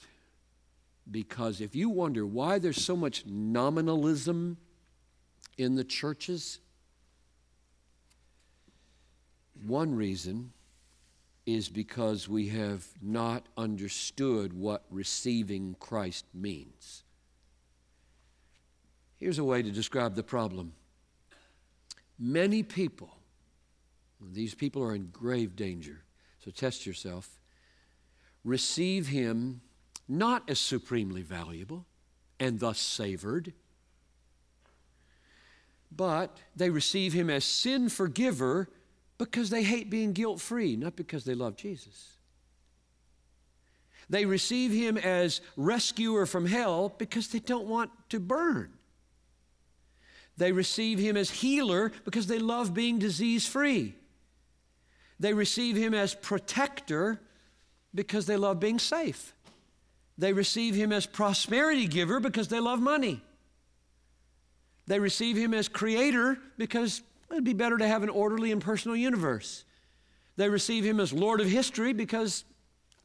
Because if you wonder why there's so much nominalism in the churches, one reason is because we have not understood what receiving Christ means. Here's a way to describe the problem many people, these people are in grave danger, so test yourself, receive Him not as supremely valuable and thus savored, but they receive Him as sin forgiver because they hate being guilt free, not because they love Jesus. They receive him as rescuer from hell because they don't want to burn. They receive him as healer because they love being disease free. They receive him as protector because they love being safe. They receive him as prosperity giver because they love money. They receive him as creator because It'd be better to have an orderly and personal universe. They receive him as Lord of history because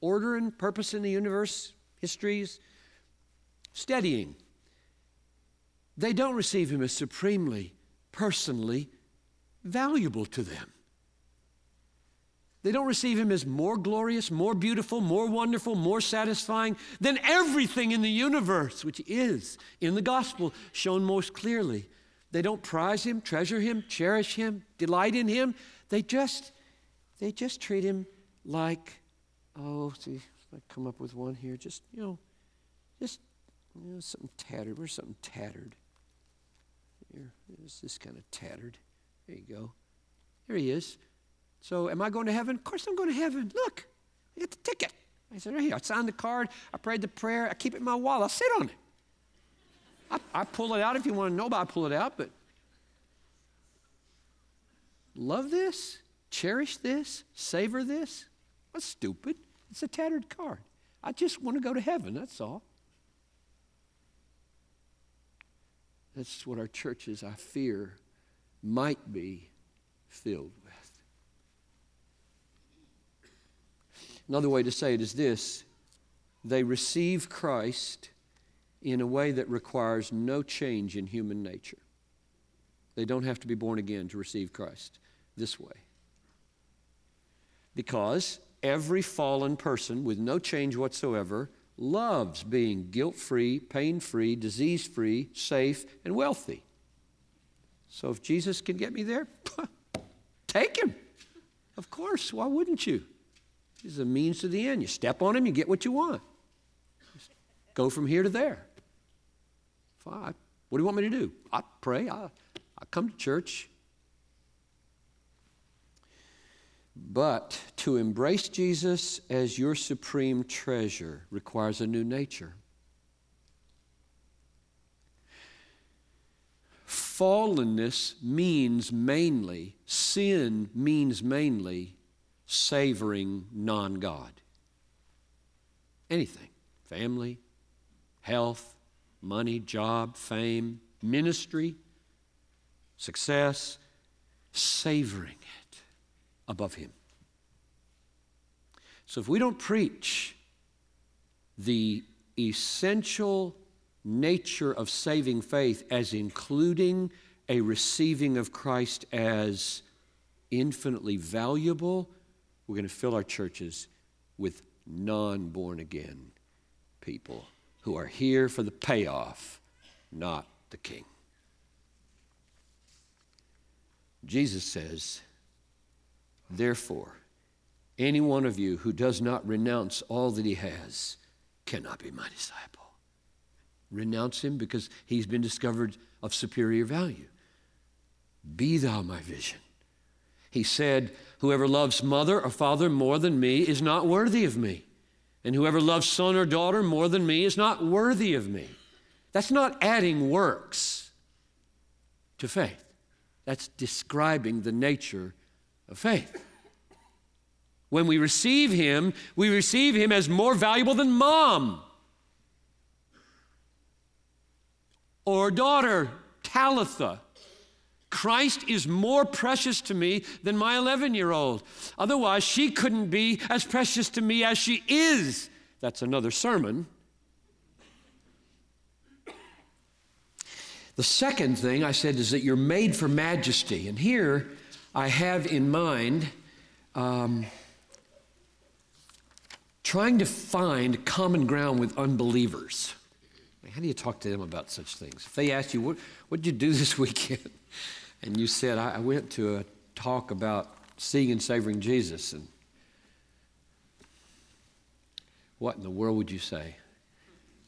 order and purpose in the universe, history's steadying. They don't receive him as supremely, personally valuable to them. They don't receive him as more glorious, more beautiful, more wonderful, more satisfying than everything in the universe, which is in the gospel shown most clearly. They don't prize him, treasure him, cherish him, delight in him. They just, they just treat him like, oh, see, I come up with one here. Just, you know, just you know, something tattered. Where's something tattered? Here, this kind of tattered. There you go. Here he is. So, am I going to heaven? Of course, I'm going to heaven. Look, I got the ticket. I said, right here. I signed the card. I prayed the prayer. I keep it in my wallet. I sit on it. I, I pull it out if you want to know about I pull it out, but love this, cherish this, savor this. That's stupid. It's a tattered card. I just want to go to heaven, that's all. That's what our churches, I fear, might be filled with. Another way to say it is this they receive Christ in a way that requires no change in human nature. They don't have to be born again to receive Christ this way. Because every fallen person with no change whatsoever loves being guilt free, pain free, disease free, safe, and wealthy. So if Jesus can get me there, take him. Of course, why wouldn't you? He's a means to the end. You step on him, you get what you want. Just go from here to there. Fine. What do you want me to do? I pray. I, I come to church. But to embrace Jesus as your supreme treasure requires a new nature. Fallenness means mainly, sin means mainly savoring non God. Anything family, health, money, job, fame, ministry, success, savoring it above Him. So if we don't preach the essential nature of saving faith as including a receiving of Christ as infinitely valuable, we're going to fill our churches with non born again people who are here for the payoff, not the king. Jesus says, Therefore, any one of you who does not renounce all that he has cannot be my disciple. Renounce him because he's been discovered of superior value. Be thou my vision. He said, Whoever loves mother or father more than me is not worthy of me. And whoever loves son or daughter more than me is not worthy of me. That's not adding works to faith. That's describing the nature of faith. When we receive Him, we receive Him as more valuable than mom or daughter Talitha. Christ is more precious to me than my 11 year old. Otherwise, she couldn't be as precious to me as she is. That's another sermon. The second thing I said is that you're made for majesty. And here I have in mind um, trying to find common ground with unbelievers. How do you talk to them about such things? If they ask you, what did you do this weekend? And you said, I, I went to a talk about seeing and savoring Jesus. And what in the world would you say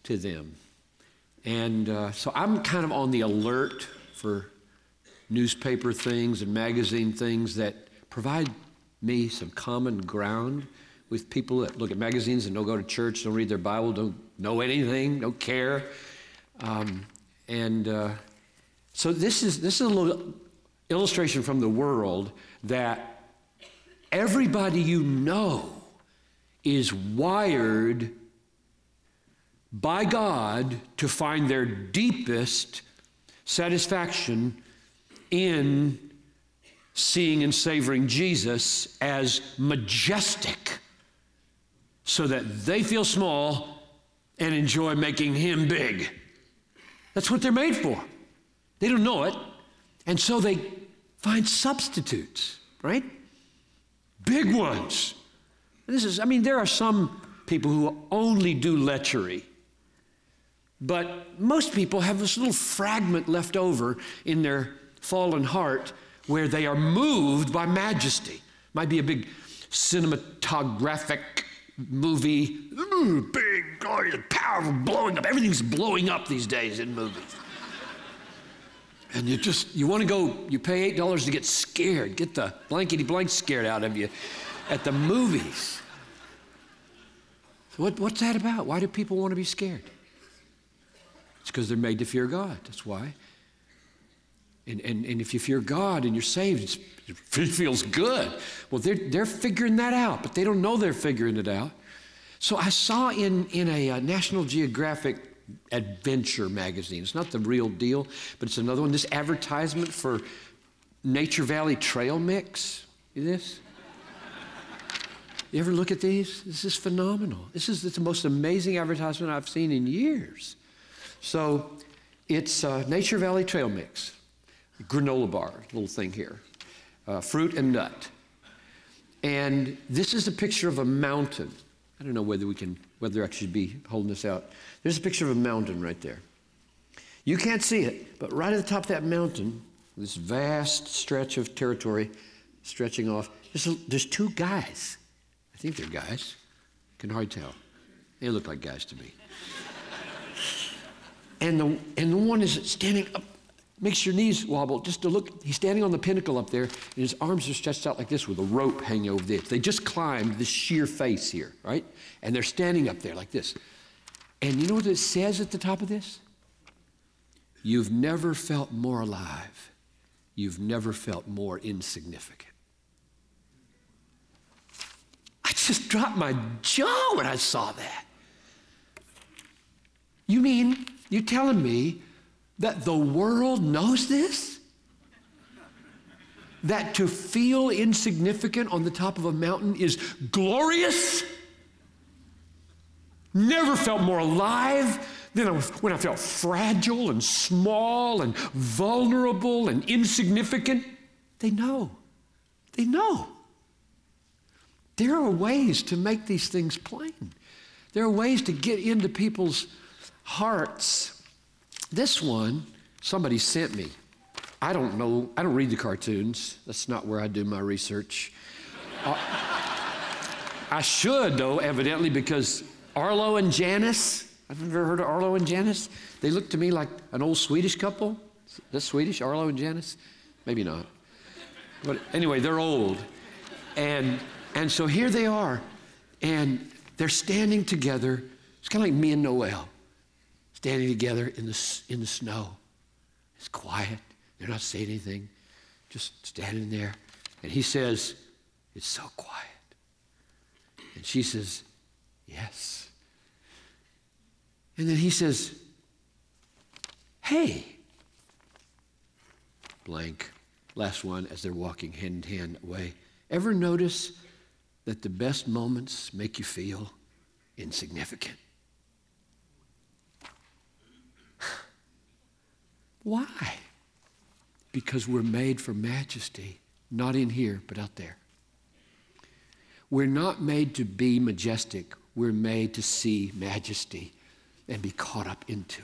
to them? And uh, so I'm kind of on the alert for newspaper things and magazine things that provide me some common ground with people that look at magazines and don't go to church, don't read their Bible, don't know anything, don't care. Um, and uh, so this is this is a little illustration from the world that everybody you know is wired by God to find their deepest satisfaction in seeing and savoring Jesus as majestic so that they feel small and enjoy making him big. That's what they're made for. They don't know it. And so they find substitutes, right? Big ones. This is, I mean, there are some people who only do lechery. But most people have this little fragment left over in their fallen heart where they are moved by majesty. Might be a big cinematographic movie, big, glorious, powerful, blowing up. Everything's blowing up these days in movies. And you just, you want to go, you pay $8 to get scared, get the blankety blank scared out of you at the movies. So what, what's that about? Why do people want to be scared? It's because they're made to fear God. That's why. And, and, and if you fear God and you're saved, it feels good. Well, they're, they're figuring that out, but they don't know they're figuring it out. So I saw in, in a uh, National Geographic adventure magazine, it's not the real deal, but it's another one, this advertisement for Nature Valley Trail Mix. See this? You ever look at these? This is phenomenal. This is the most amazing advertisement I've seen in years. So it's uh, Nature Valley Trail Mix granola bar, little thing here, uh, fruit and nut. And this is a picture of a mountain. I don't know whether we can, whether I should be holding this out. There's a picture of a mountain right there. You can't see it, but right at the top of that mountain, this vast stretch of territory stretching off, there's, a, there's two guys. I think they're guys. Can hardly tell. They look like guys to me. and the, and the one is standing up makes your knees wobble just to look. He's standing on the pinnacle up there, and his arms are stretched out like this with a rope hanging over edge. They just climbed this sheer face here, right? And they're standing up there like this. And you know what it says at the top of this? You've never felt more alive. You've never felt more insignificant. I just dropped my jaw when I saw that. You mean you're telling me that the world knows this? That to feel insignificant on the top of a mountain is glorious? Never felt more alive than when I felt fragile and small and vulnerable and insignificant. They know. They know. There are ways to make these things plain. There are ways to get into people's hearts this one, somebody sent me. I don't know, I don't read the cartoons. That's not where I do my research. Uh, I should, though, evidently, because Arlo and Janis, I've never heard of Arlo and Janis. They look to me like an old Swedish couple. That's Swedish, Arlo and Janis? Maybe not. But anyway, they're old. And, and so here they are, and they're standing together. It's kind of like me and Noel standing together in the, in the snow. It's quiet. They're not saying anything, just standing there. And he says, It's so quiet. And she says, Yes. And then he says, Hey, blank. Last one, as they're walking hand in hand away. Ever notice that the best moments make you feel insignificant? Why? Because we're made for majesty, not in here, but out there. We're not made to be majestic, we're made to see majesty and be caught up into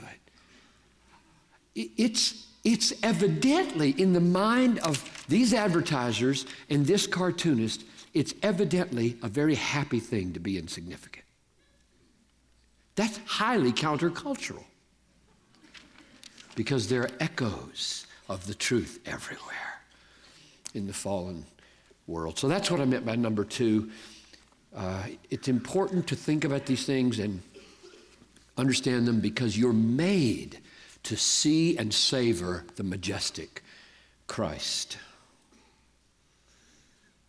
it. It's, it's evidently in the mind of these advertisers and this cartoonist, it's evidently a very happy thing to be insignificant. That's highly countercultural because there are echoes of the truth everywhere in the fallen world. So that's what I meant by number two. Uh, it's important to think about these things and understand them because you're made to see and savor the majestic Christ.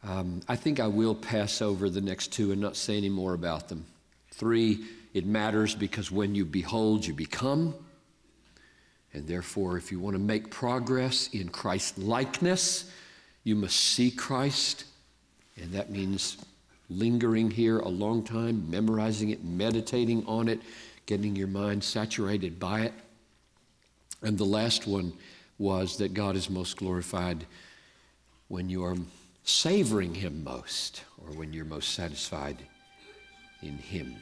Um, I think I will pass over the next two and not say any more about them. Three, it matters because when you behold, you become. And therefore, if you want to make progress in Christ likeness, you must see Christ. And that means lingering here a long time, memorizing it, meditating on it, getting your mind saturated by it. And the last one was that God is most glorified when you are savoring Him most, or when you're most satisfied in Him.